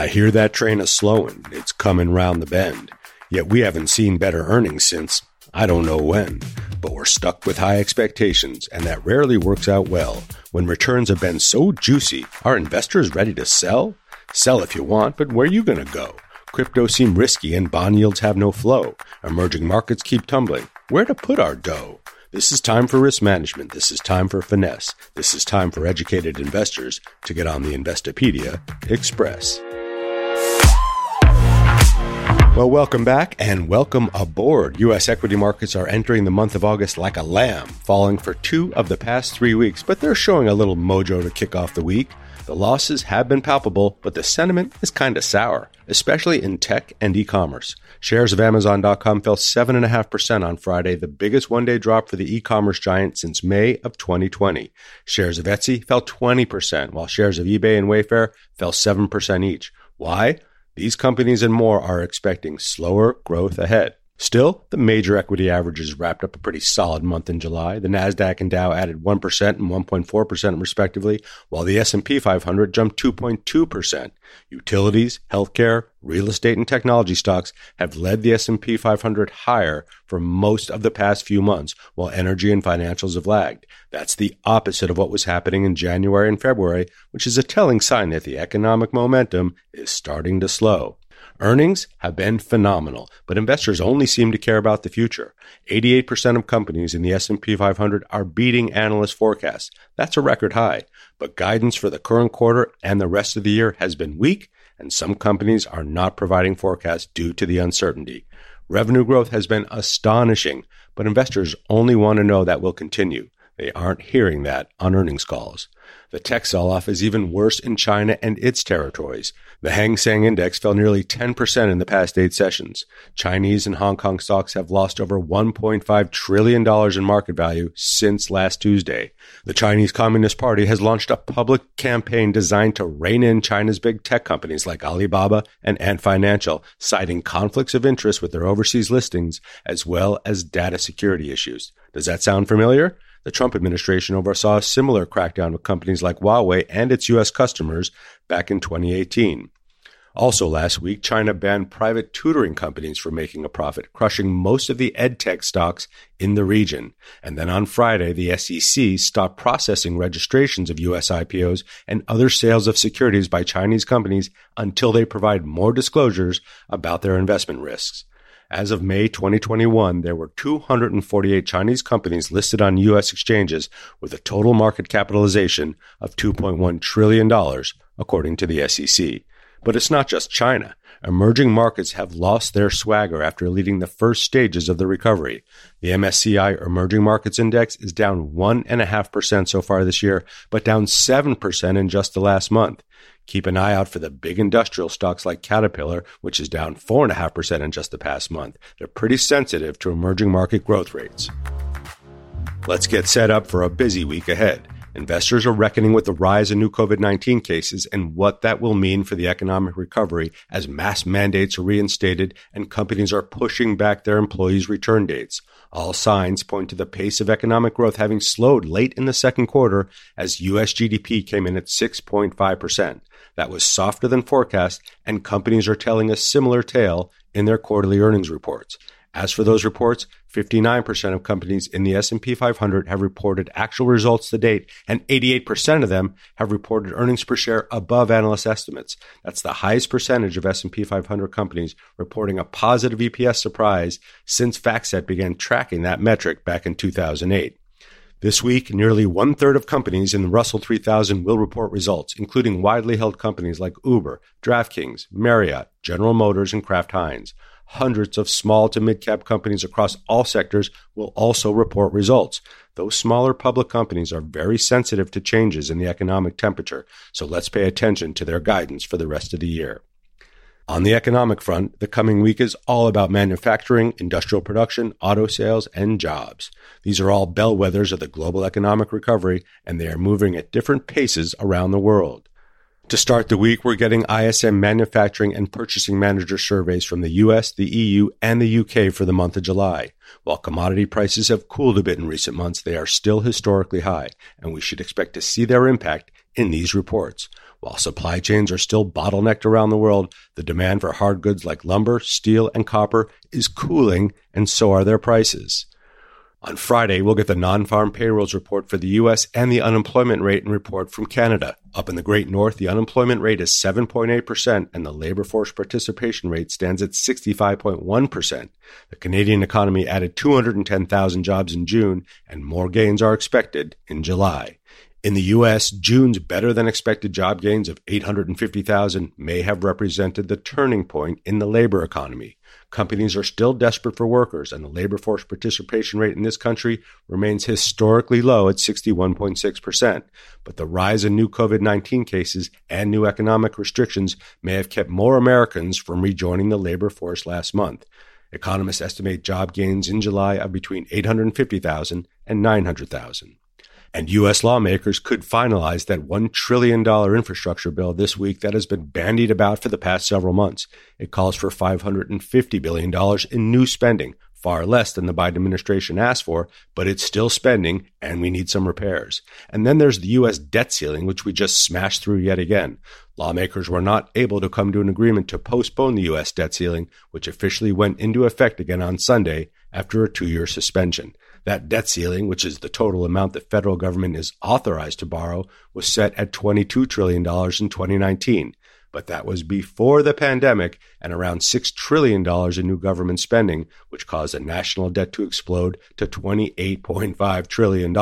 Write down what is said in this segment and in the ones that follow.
I hear that train a slowin'. It's comin' round the bend. Yet we haven't seen better earnings since I don't know when. But we're stuck with high expectations, and that rarely works out well. When returns have been so juicy, are investors ready to sell? Sell if you want, but where are you gonna go? Crypto seem risky and bond yields have no flow. Emerging markets keep tumbling. Where to put our dough? This is time for risk management. This is time for finesse. This is time for educated investors to get on the Investopedia Express. Well, welcome back and welcome aboard. U.S. equity markets are entering the month of August like a lamb, falling for two of the past three weeks, but they're showing a little mojo to kick off the week. The losses have been palpable, but the sentiment is kind of sour, especially in tech and e commerce. Shares of Amazon.com fell 7.5% on Friday, the biggest one day drop for the e commerce giant since May of 2020. Shares of Etsy fell 20%, while shares of eBay and Wayfair fell 7% each. Why? These companies and more are expecting slower growth ahead. Still, the major equity averages wrapped up a pretty solid month in July. The Nasdaq and Dow added 1% and 1.4% respectively, while the S&P 500 jumped 2.2%. Utilities, healthcare, real estate and technology stocks have led the S&P 500 higher for most of the past few months, while energy and financials have lagged. That's the opposite of what was happening in January and February, which is a telling sign that the economic momentum is starting to slow. Earnings have been phenomenal, but investors only seem to care about the future. 88% of companies in the S&P 500 are beating analyst forecasts. That's a record high, but guidance for the current quarter and the rest of the year has been weak, and some companies are not providing forecasts due to the uncertainty. Revenue growth has been astonishing, but investors only want to know that will continue. They aren't hearing that on earnings calls. The tech sell off is even worse in China and its territories. The Hang Seng Index fell nearly 10% in the past eight sessions. Chinese and Hong Kong stocks have lost over $1.5 trillion in market value since last Tuesday. The Chinese Communist Party has launched a public campaign designed to rein in China's big tech companies like Alibaba and Ant Financial, citing conflicts of interest with their overseas listings as well as data security issues. Does that sound familiar? The Trump administration oversaw a similar crackdown with companies like Huawei and its U.S. customers back in 2018. Also last week, China banned private tutoring companies from making a profit, crushing most of the edtech stocks in the region. And then on Friday, the SEC stopped processing registrations of U.S. IPOs and other sales of securities by Chinese companies until they provide more disclosures about their investment risks. As of May 2021, there were 248 Chinese companies listed on U.S. exchanges with a total market capitalization of $2.1 trillion, according to the SEC. But it's not just China. Emerging markets have lost their swagger after leading the first stages of the recovery. The MSCI Emerging Markets Index is down 1.5% so far this year, but down 7% in just the last month. Keep an eye out for the big industrial stocks like Caterpillar, which is down 4.5% in just the past month. They're pretty sensitive to emerging market growth rates. Let's get set up for a busy week ahead. Investors are reckoning with the rise in new COVID 19 cases and what that will mean for the economic recovery as mass mandates are reinstated and companies are pushing back their employees' return dates. All signs point to the pace of economic growth having slowed late in the second quarter as U.S. GDP came in at 6.5%. That was softer than forecast, and companies are telling a similar tale in their quarterly earnings reports. As for those reports, 59% of companies in the S&P 500 have reported actual results to date, and 88% of them have reported earnings per share above analyst estimates. That's the highest percentage of S&P 500 companies reporting a positive EPS surprise since FactSet began tracking that metric back in 2008. This week, nearly one third of companies in the Russell 3000 will report results, including widely held companies like Uber, DraftKings, Marriott, General Motors, and Kraft Heinz. Hundreds of small to mid cap companies across all sectors will also report results. Those smaller public companies are very sensitive to changes in the economic temperature, so let's pay attention to their guidance for the rest of the year. On the economic front, the coming week is all about manufacturing, industrial production, auto sales, and jobs. These are all bellwethers of the global economic recovery, and they are moving at different paces around the world. To start the week, we're getting ISM manufacturing and purchasing manager surveys from the US, the EU, and the UK for the month of July. While commodity prices have cooled a bit in recent months, they are still historically high, and we should expect to see their impact in these reports. While supply chains are still bottlenecked around the world, the demand for hard goods like lumber, steel, and copper is cooling, and so are their prices. On Friday, we'll get the non farm payrolls report for the U.S. and the unemployment rate and report from Canada. Up in the Great North, the unemployment rate is 7.8% and the labor force participation rate stands at 65.1%. The Canadian economy added 210,000 jobs in June and more gains are expected in July. In the U.S., June's better than expected job gains of 850,000 may have represented the turning point in the labor economy. Companies are still desperate for workers, and the labor force participation rate in this country remains historically low at 61.6%. But the rise in new COVID 19 cases and new economic restrictions may have kept more Americans from rejoining the labor force last month. Economists estimate job gains in July of between 850,000 and 900,000. And U.S. lawmakers could finalize that $1 trillion infrastructure bill this week that has been bandied about for the past several months. It calls for $550 billion in new spending, far less than the Biden administration asked for, but it's still spending and we need some repairs. And then there's the U.S. debt ceiling, which we just smashed through yet again. Lawmakers were not able to come to an agreement to postpone the U.S. debt ceiling, which officially went into effect again on Sunday after a two year suspension. That debt ceiling, which is the total amount the federal government is authorized to borrow, was set at $22 trillion in 2019. But that was before the pandemic and around $6 trillion in new government spending, which caused the national debt to explode to $28.5 trillion.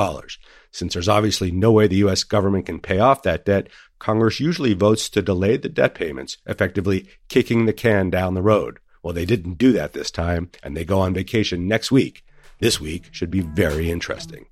Since there's obviously no way the U.S. government can pay off that debt, Congress usually votes to delay the debt payments, effectively kicking the can down the road. Well, they didn't do that this time, and they go on vacation next week. This week should be very interesting.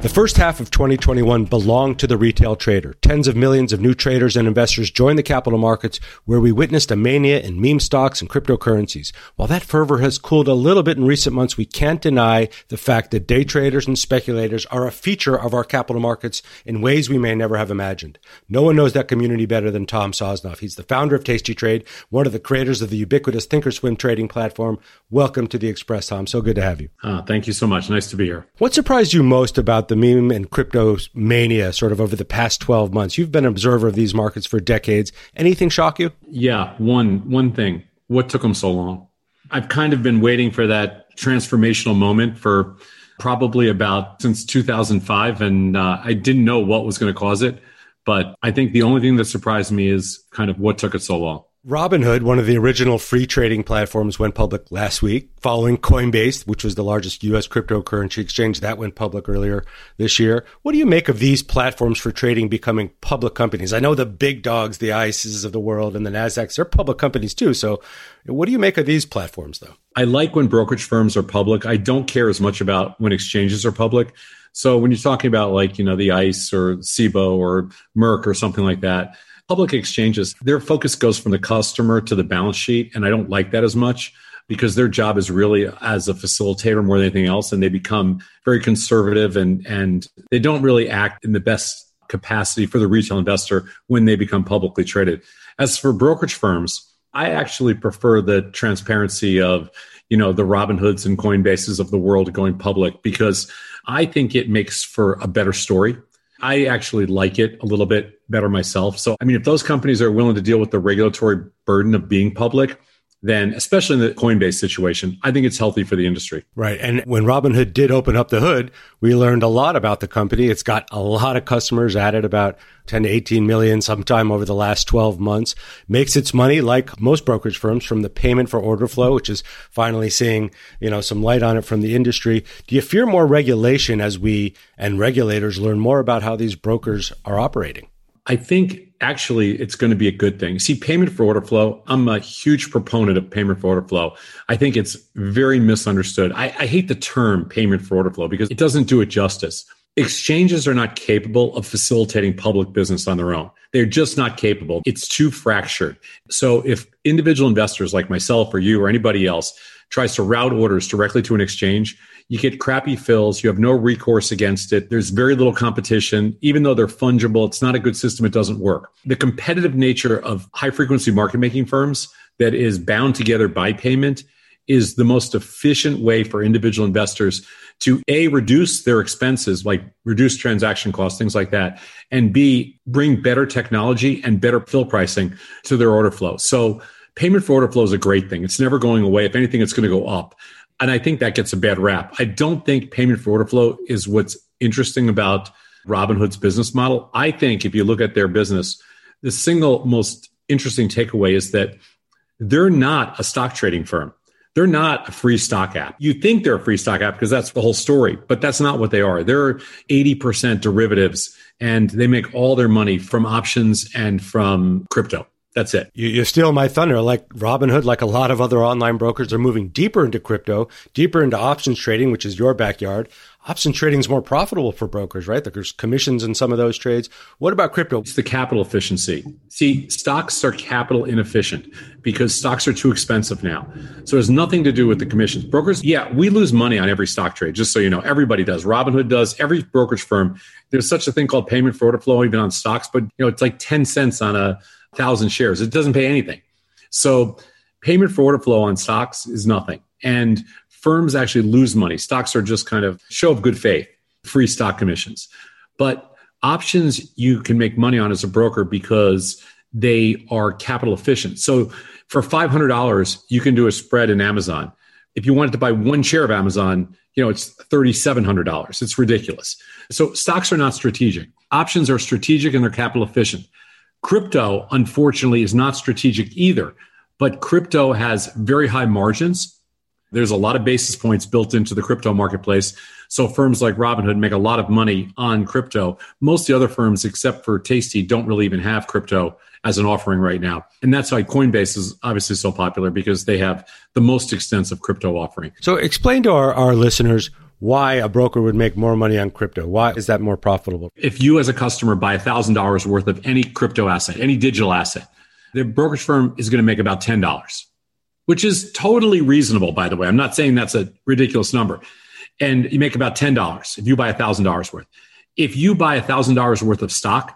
The first half of 2021 belonged to the retail trader. Tens of millions of new traders and investors joined the capital markets where we witnessed a mania in meme stocks and cryptocurrencies. While that fervor has cooled a little bit in recent months, we can't deny the fact that day traders and speculators are a feature of our capital markets in ways we may never have imagined. No one knows that community better than Tom Sosnoff. He's the founder of TastyTrade, one of the creators of the ubiquitous Thinkorswim trading platform. Welcome to the Express, Tom. So good to have you. Uh, thank you so much. Nice to be here. What surprised you most about the meme and crypto mania sort of over the past 12 months? You've been an observer of these markets for decades. Anything shock you? Yeah, one one thing. What took them so long? I've kind of been waiting for that transformational moment for probably about since 2005 and uh, I didn't know what was going to cause it, but I think the only thing that surprised me is kind of what took it so long. Robinhood, one of the original free trading platforms, went public last week, following Coinbase, which was the largest U.S. cryptocurrency exchange that went public earlier this year. What do you make of these platforms for trading becoming public companies? I know the big dogs, the ICEs of the world and the NASDAQs, they're public companies too. So what do you make of these platforms though? I like when brokerage firms are public. I don't care as much about when exchanges are public. So when you're talking about like, you know, the ICE or CBOE or Merc or something like that, public exchanges, their focus goes from the customer to the balance sheet. And I don't like that as much because their job is really as a facilitator more than anything else. And they become very conservative and, and they don't really act in the best capacity for the retail investor when they become publicly traded. As for brokerage firms, I actually prefer the transparency of, you know, the Robinhoods and Coinbases of the world going public because I think it makes for a better story. I actually like it a little bit better myself. So, I mean, if those companies are willing to deal with the regulatory burden of being public, then especially in the Coinbase situation, I think it's healthy for the industry. Right. And when Robinhood did open up the hood, we learned a lot about the company. It's got a lot of customers added about 10 to 18 million sometime over the last 12 months. Makes its money like most brokerage firms from the payment for order flow, which is finally seeing, you know, some light on it from the industry. Do you fear more regulation as we and regulators learn more about how these brokers are operating? I think actually it's going to be a good thing. See, payment for order flow, I'm a huge proponent of payment for order flow. I think it's very misunderstood. I, I hate the term payment for order flow because it doesn't do it justice. Exchanges are not capable of facilitating public business on their own. They're just not capable. It's too fractured. So if individual investors like myself or you or anybody else tries to route orders directly to an exchange, you get crappy fills. You have no recourse against it. There's very little competition. Even though they're fungible, it's not a good system. It doesn't work. The competitive nature of high frequency market making firms that is bound together by payment is the most efficient way for individual investors to A, reduce their expenses, like reduce transaction costs, things like that, and B, bring better technology and better fill pricing to their order flow. So payment for order flow is a great thing. It's never going away. If anything, it's going to go up. And I think that gets a bad rap. I don't think payment for order flow is what's interesting about Robinhood's business model. I think if you look at their business, the single most interesting takeaway is that they're not a stock trading firm. They're not a free stock app. You think they're a free stock app because that's the whole story, but that's not what they are. They're 80% derivatives and they make all their money from options and from crypto. That's it. You, steal my thunder. Like Robinhood, like a lot of other online brokers, are moving deeper into crypto, deeper into options trading, which is your backyard. Option trading is more profitable for brokers, right? There's commissions in some of those trades. What about crypto? It's the capital efficiency. See, stocks are capital inefficient because stocks are too expensive now. So it has nothing to do with the commissions. Brokers, yeah, we lose money on every stock trade, just so you know. Everybody does. Robinhood does. Every brokerage firm. There's such a thing called payment for order flow, even on stocks, but you know, it's like 10 cents on a thousand shares. It doesn't pay anything. So payment for order flow on stocks is nothing. And firms actually lose money. Stocks are just kind of show of good faith, free stock commissions. But options you can make money on as a broker because they are capital efficient. So for $500, you can do a spread in Amazon. If you wanted to buy one share of Amazon, you know, it's $3,700. It's ridiculous. So stocks are not strategic. Options are strategic and they're capital efficient. Crypto, unfortunately, is not strategic either, but crypto has very high margins. There's a lot of basis points built into the crypto marketplace. So firms like Robinhood make a lot of money on crypto. Most of the other firms, except for Tasty, don't really even have crypto as an offering right now. And that's why Coinbase is obviously so popular because they have the most extensive crypto offering. So explain to our, our listeners why a broker would make more money on crypto. Why is that more profitable? If you as a customer buy $1,000 worth of any crypto asset, any digital asset, the brokerage firm is going to make about $10, which is totally reasonable, by the way. I'm not saying that's a ridiculous number. And you make about $10 if you buy $1,000 worth. If you buy $1,000 worth of stock,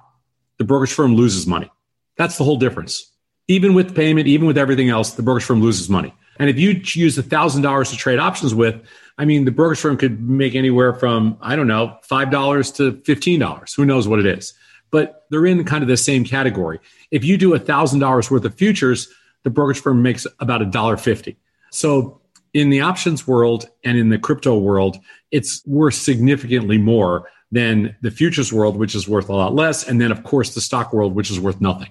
the brokerage firm loses money. That's the whole difference. Even with payment, even with everything else, the brokerage firm loses money. And if you use $1,000 to trade options with, I mean, the brokerage firm could make anywhere from, I don't know, $5 to $15. Who knows what it is? But they're in kind of the same category. If you do $1,000 worth of futures, the brokerage firm makes about $1.50. So in the options world and in the crypto world, it's worth significantly more than the futures world, which is worth a lot less. And then, of course, the stock world, which is worth nothing.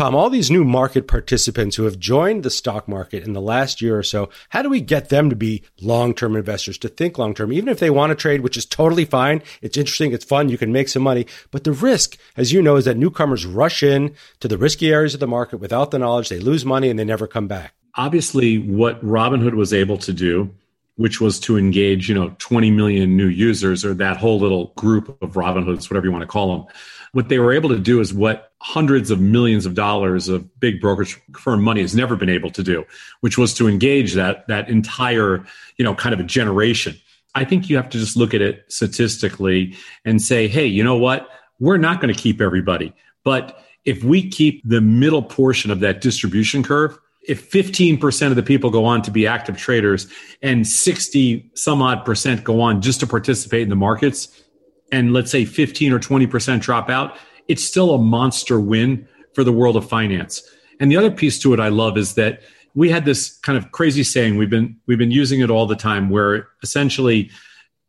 Tom, all these new market participants who have joined the stock market in the last year or so, how do we get them to be long term investors, to think long term, even if they want to trade, which is totally fine? It's interesting, it's fun, you can make some money. But the risk, as you know, is that newcomers rush in to the risky areas of the market without the knowledge, they lose money and they never come back. Obviously, what Robinhood was able to do which was to engage, you know, 20 million new users or that whole little group of Robinhoods, whatever you want to call them. What they were able to do is what hundreds of millions of dollars of big brokerage firm money has never been able to do, which was to engage that that entire, you know, kind of a generation. I think you have to just look at it statistically and say, hey, you know what? We're not going to keep everybody. But if we keep the middle portion of that distribution curve, if 15% of the people go on to be active traders and 60 some odd percent go on just to participate in the markets, and let's say 15 or 20% drop out, it's still a monster win for the world of finance. And the other piece to it I love is that we had this kind of crazy saying we've been we've been using it all the time where essentially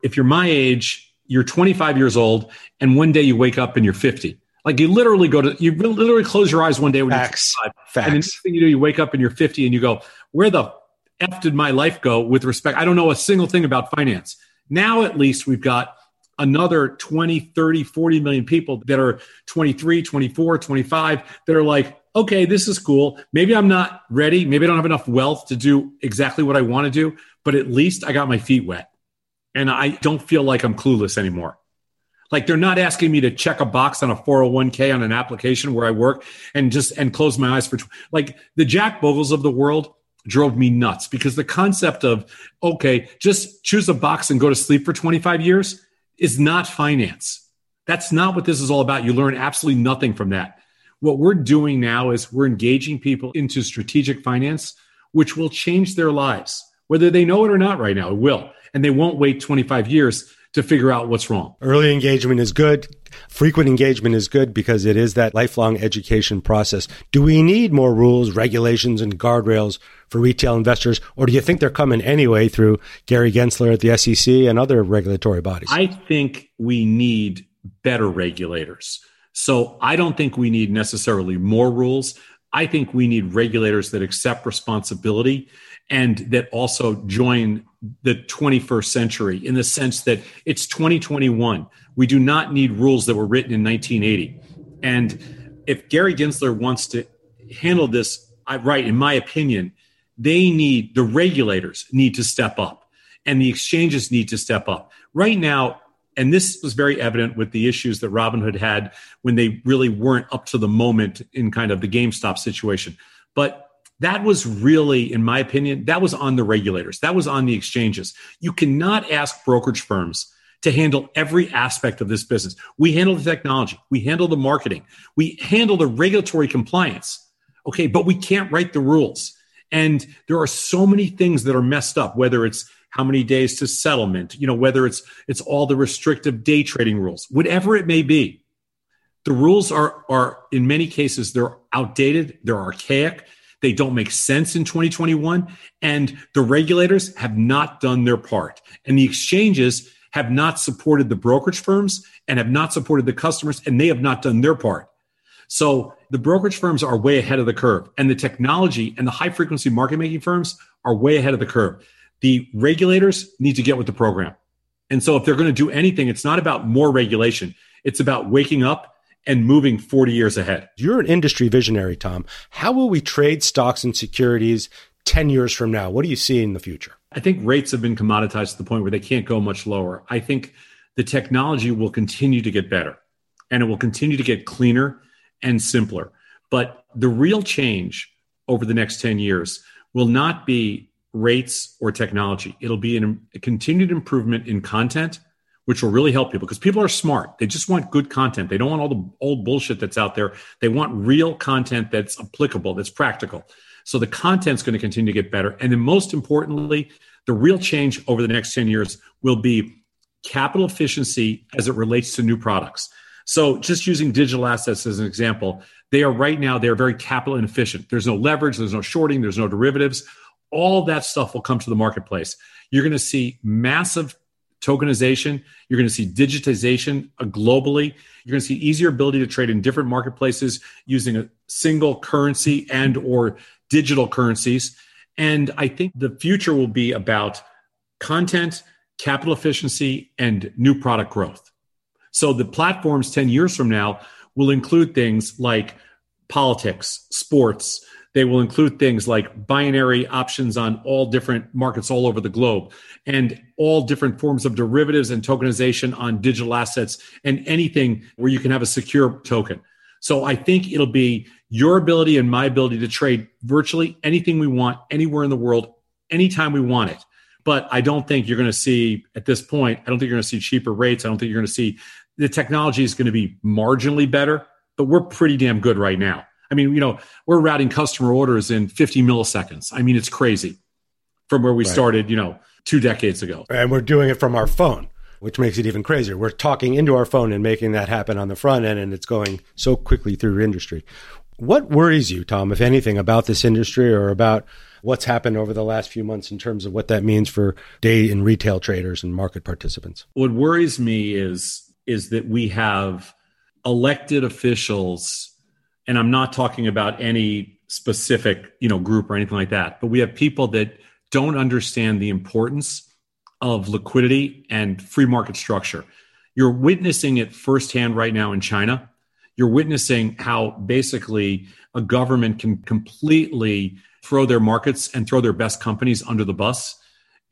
if you're my age, you're 25 years old and one day you wake up and you're 50 like you literally go to you literally close your eyes one day when Facts. you're 25, Facts. and the next thing you do, you wake up and you're 50 and you go, where the f did my life go with respect? I don't know a single thing about finance. Now at least we've got another 20, 30, 40 million people that are 23, 24, 25 that are like, okay, this is cool. Maybe I'm not ready. Maybe I don't have enough wealth to do exactly what I want to do, but at least I got my feet wet. And I don't feel like I'm clueless anymore. Like they're not asking me to check a box on a 401k on an application where I work and just and close my eyes for like the Jack Bogles of the world drove me nuts because the concept of okay, just choose a box and go to sleep for 25 years is not finance. That's not what this is all about. You learn absolutely nothing from that. What we're doing now is we're engaging people into strategic finance, which will change their lives whether they know it or not right now. It will. And they won't wait 25 years to figure out what's wrong. Early engagement is good. Frequent engagement is good because it is that lifelong education process. Do we need more rules, regulations, and guardrails for retail investors, or do you think they're coming anyway through Gary Gensler at the SEC and other regulatory bodies? I think we need better regulators. So I don't think we need necessarily more rules. I think we need regulators that accept responsibility and that also join the 21st century in the sense that it's 2021. We do not need rules that were written in 1980. And if Gary Gensler wants to handle this right, in my opinion, they need the regulators need to step up and the exchanges need to step up. Right now, and this was very evident with the issues that Robinhood had when they really weren't up to the moment in kind of the GameStop situation. But that was really, in my opinion, that was on the regulators. That was on the exchanges. You cannot ask brokerage firms to handle every aspect of this business. We handle the technology, we handle the marketing, we handle the regulatory compliance. Okay, but we can't write the rules. And there are so many things that are messed up, whether it's how many days to settlement, you know, whether it's it's all the restrictive day trading rules, whatever it may be. The rules are are in many cases they're outdated, they're archaic, they don't make sense in 2021. And the regulators have not done their part. And the exchanges have not supported the brokerage firms and have not supported the customers, and they have not done their part. So the brokerage firms are way ahead of the curve, and the technology and the high frequency market making firms are way ahead of the curve. The regulators need to get with the program. And so if they're going to do anything, it's not about more regulation. It's about waking up and moving 40 years ahead. You're an industry visionary, Tom. How will we trade stocks and securities 10 years from now? What do you see in the future? I think rates have been commoditized to the point where they can't go much lower. I think the technology will continue to get better and it will continue to get cleaner and simpler. But the real change over the next 10 years will not be rates or technology. It'll be an, a continued improvement in content which will really help people because people are smart. They just want good content. They don't want all the old bullshit that's out there. They want real content that's applicable, that's practical. So the content's going to continue to get better. And then most importantly, the real change over the next 10 years will be capital efficiency as it relates to new products. So just using digital assets as an example, they are right now, they're very capital inefficient. There's no leverage, there's no shorting, there's no derivatives. All that stuff will come to the marketplace. You're going to see massive tokenization. You're going to see digitization uh, globally. You're going to see easier ability to trade in different marketplaces using a single currency and or digital currencies. And I think the future will be about content, capital efficiency, and new product growth. So the platforms 10 years from now will include things like politics, sports, they will include things like binary options on all different markets all over the globe and all different forms of derivatives and tokenization on digital assets and anything where you can have a secure token. So I think it'll be your ability and my ability to trade virtually anything we want anywhere in the world, anytime we want it. But I don't think you're going to see at this point, I don't think you're going to see cheaper rates. I don't think you're going to see the technology is going to be marginally better, but we're pretty damn good right now. I mean, you know, we're routing customer orders in 50 milliseconds. I mean, it's crazy from where we right. started, you know, two decades ago. And we're doing it from our phone, which makes it even crazier. We're talking into our phone and making that happen on the front end, and it's going so quickly through industry. What worries you, Tom, if anything, about this industry or about what's happened over the last few months in terms of what that means for day and retail traders and market participants? What worries me is is that we have elected officials and I'm not talking about any specific, you know, group or anything like that, but we have people that don't understand the importance of liquidity and free market structure. You're witnessing it firsthand right now in China. You're witnessing how basically a government can completely throw their markets and throw their best companies under the bus.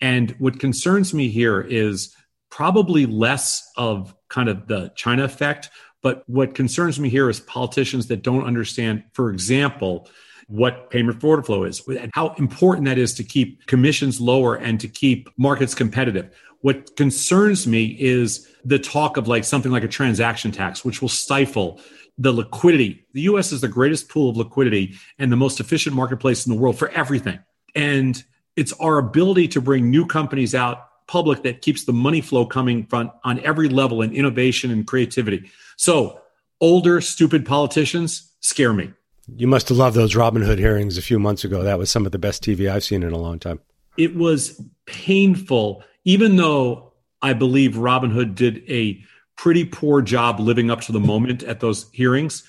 And what concerns me here is probably less of kind of the China effect, but what concerns me here is politicians that don't understand, for example, what payment for order flow is, and how important that is to keep commissions lower and to keep markets competitive. What concerns me is the talk of like something like a transaction tax, which will stifle the liquidity. The US is the greatest pool of liquidity and the most efficient marketplace in the world for everything. And It's our ability to bring new companies out public that keeps the money flow coming from on every level in innovation and creativity. So older, stupid politicians scare me. You must have loved those Robinhood hearings a few months ago. That was some of the best TV I've seen in a long time. It was painful, even though I believe Robinhood did a pretty poor job living up to the moment at those hearings.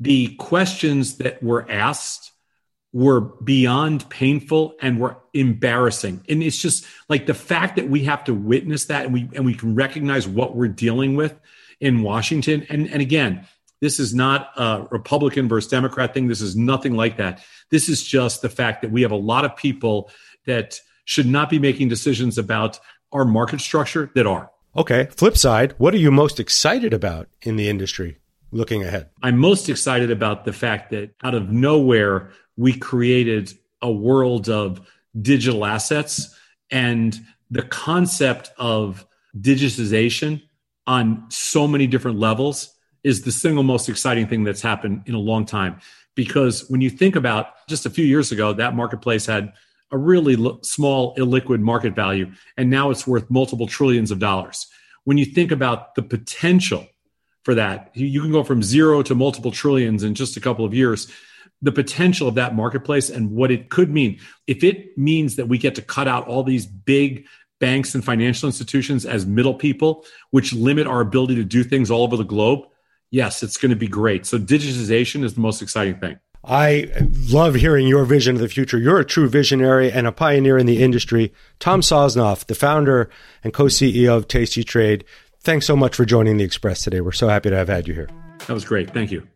The questions that were asked were beyond painful and were embarrassing. And it's just like the fact that we have to witness that and we and we can recognize what we're dealing with in Washington. And and again, this is not a Republican versus Democrat thing. This is nothing like that. This is just the fact that we have a lot of people that should not be making decisions about our market structure that are. Okay. Flip side, what are you most excited about in the industry looking ahead? I'm most excited about the fact that out of nowhere, we created a world of digital assets and the concept of digitization on so many different levels is the single most exciting thing that's happened in a long time. Because when you think about just a few years ago, that marketplace had a really small illiquid market value, and now it's worth multiple trillions of dollars. When you think about the potential for that, you can go from zero to multiple trillions in just a couple of years. The potential of that marketplace and what it could mean. If it means that we get to cut out all these big banks and financial institutions as middle people, which limit our ability to do things all over the globe, yes, it's going to be great. So digitization is the most exciting thing. I love hearing your vision of the future. You're a true visionary and a pioneer in the industry. Tom Sosnoff, the founder and co-CEO of TastyTrade, thanks so much for joining the Express today. We're so happy to have had you here. That was great. Thank you.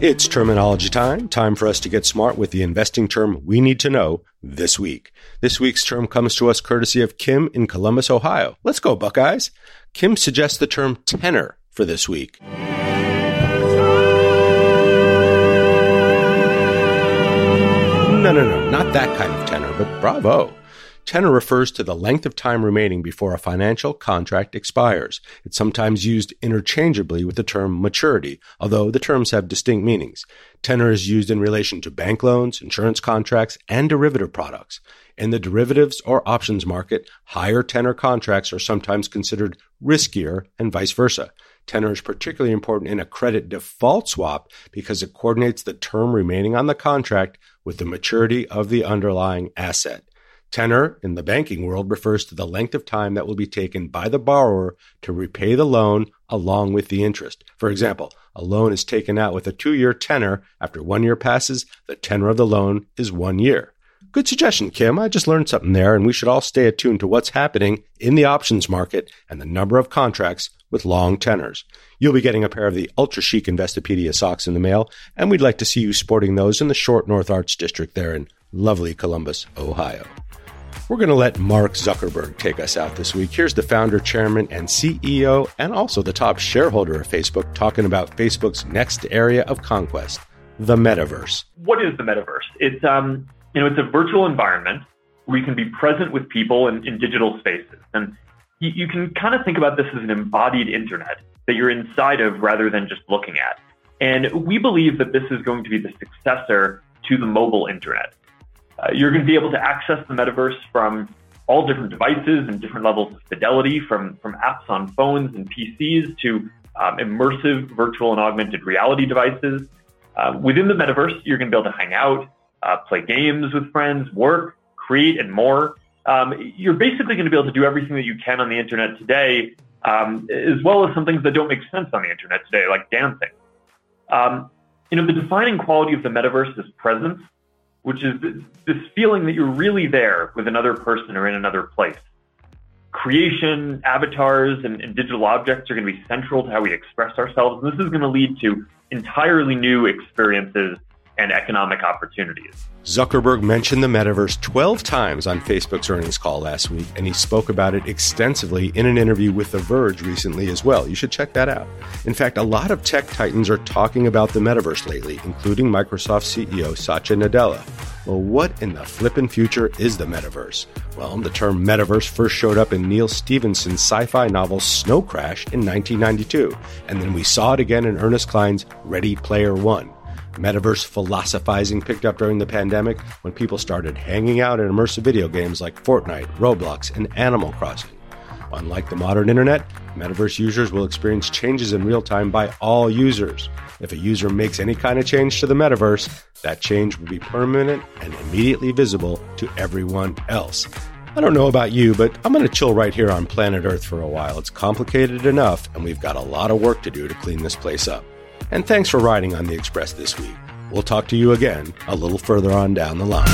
It's terminology time. Time for us to get smart with the investing term we need to know this week. This week's term comes to us courtesy of Kim in Columbus, Ohio. Let's go, Buckeyes. Kim suggests the term tenor for this week. No, no, no, not that kind of tenor, but bravo. Tenor refers to the length of time remaining before a financial contract expires. It's sometimes used interchangeably with the term maturity, although the terms have distinct meanings. Tenor is used in relation to bank loans, insurance contracts, and derivative products. In the derivatives or options market, higher tenor contracts are sometimes considered riskier and vice versa. Tenor is particularly important in a credit default swap because it coordinates the term remaining on the contract with the maturity of the underlying asset. Tenor in the banking world refers to the length of time that will be taken by the borrower to repay the loan along with the interest. For example, a loan is taken out with a two year tenor. After one year passes, the tenor of the loan is one year. Good suggestion, Kim. I just learned something there, and we should all stay attuned to what's happening in the options market and the number of contracts with long tenors. You'll be getting a pair of the ultra chic Investopedia socks in the mail, and we'd like to see you sporting those in the short North Arts District there in lovely Columbus, Ohio. We're going to let Mark Zuckerberg take us out this week. Here's the founder, chairman, and CEO, and also the top shareholder of Facebook, talking about Facebook's next area of conquest, the metaverse. What is the metaverse? It's um, you know, it's a virtual environment where you can be present with people in, in digital spaces, and you, you can kind of think about this as an embodied internet that you're inside of rather than just looking at. And we believe that this is going to be the successor to the mobile internet. Uh, you're going to be able to access the metaverse from all different devices and different levels of fidelity, from, from apps on phones and PCs to um, immersive virtual and augmented reality devices. Uh, within the metaverse, you're going to be able to hang out, uh, play games with friends, work, create, and more. Um, you're basically going to be able to do everything that you can on the internet today, um, as well as some things that don't make sense on the internet today, like dancing. Um, you know, the defining quality of the metaverse is presence which is this feeling that you're really there with another person or in another place. Creation, avatars, and, and digital objects are going to be central to how we express ourselves. And this is going to lead to entirely new experiences and economic opportunities. Zuckerberg mentioned the metaverse 12 times on Facebook's earnings call last week, and he spoke about it extensively in an interview with The Verge recently as well. You should check that out. In fact, a lot of tech titans are talking about the metaverse lately, including Microsoft CEO Satya Nadella. Well, what in the flippin' future is the metaverse? Well, the term metaverse first showed up in Neal Stephenson's sci fi novel Snow Crash in 1992, and then we saw it again in Ernest Cline's Ready Player One. Metaverse philosophizing picked up during the pandemic when people started hanging out in immersive video games like Fortnite, Roblox, and Animal Crossing. Unlike the modern internet, metaverse users will experience changes in real time by all users. If a user makes any kind of change to the metaverse, that change will be permanent and immediately visible to everyone else. I don't know about you, but I'm going to chill right here on planet Earth for a while. It's complicated enough, and we've got a lot of work to do to clean this place up. And thanks for riding on the Express this week. We'll talk to you again a little further on down the line.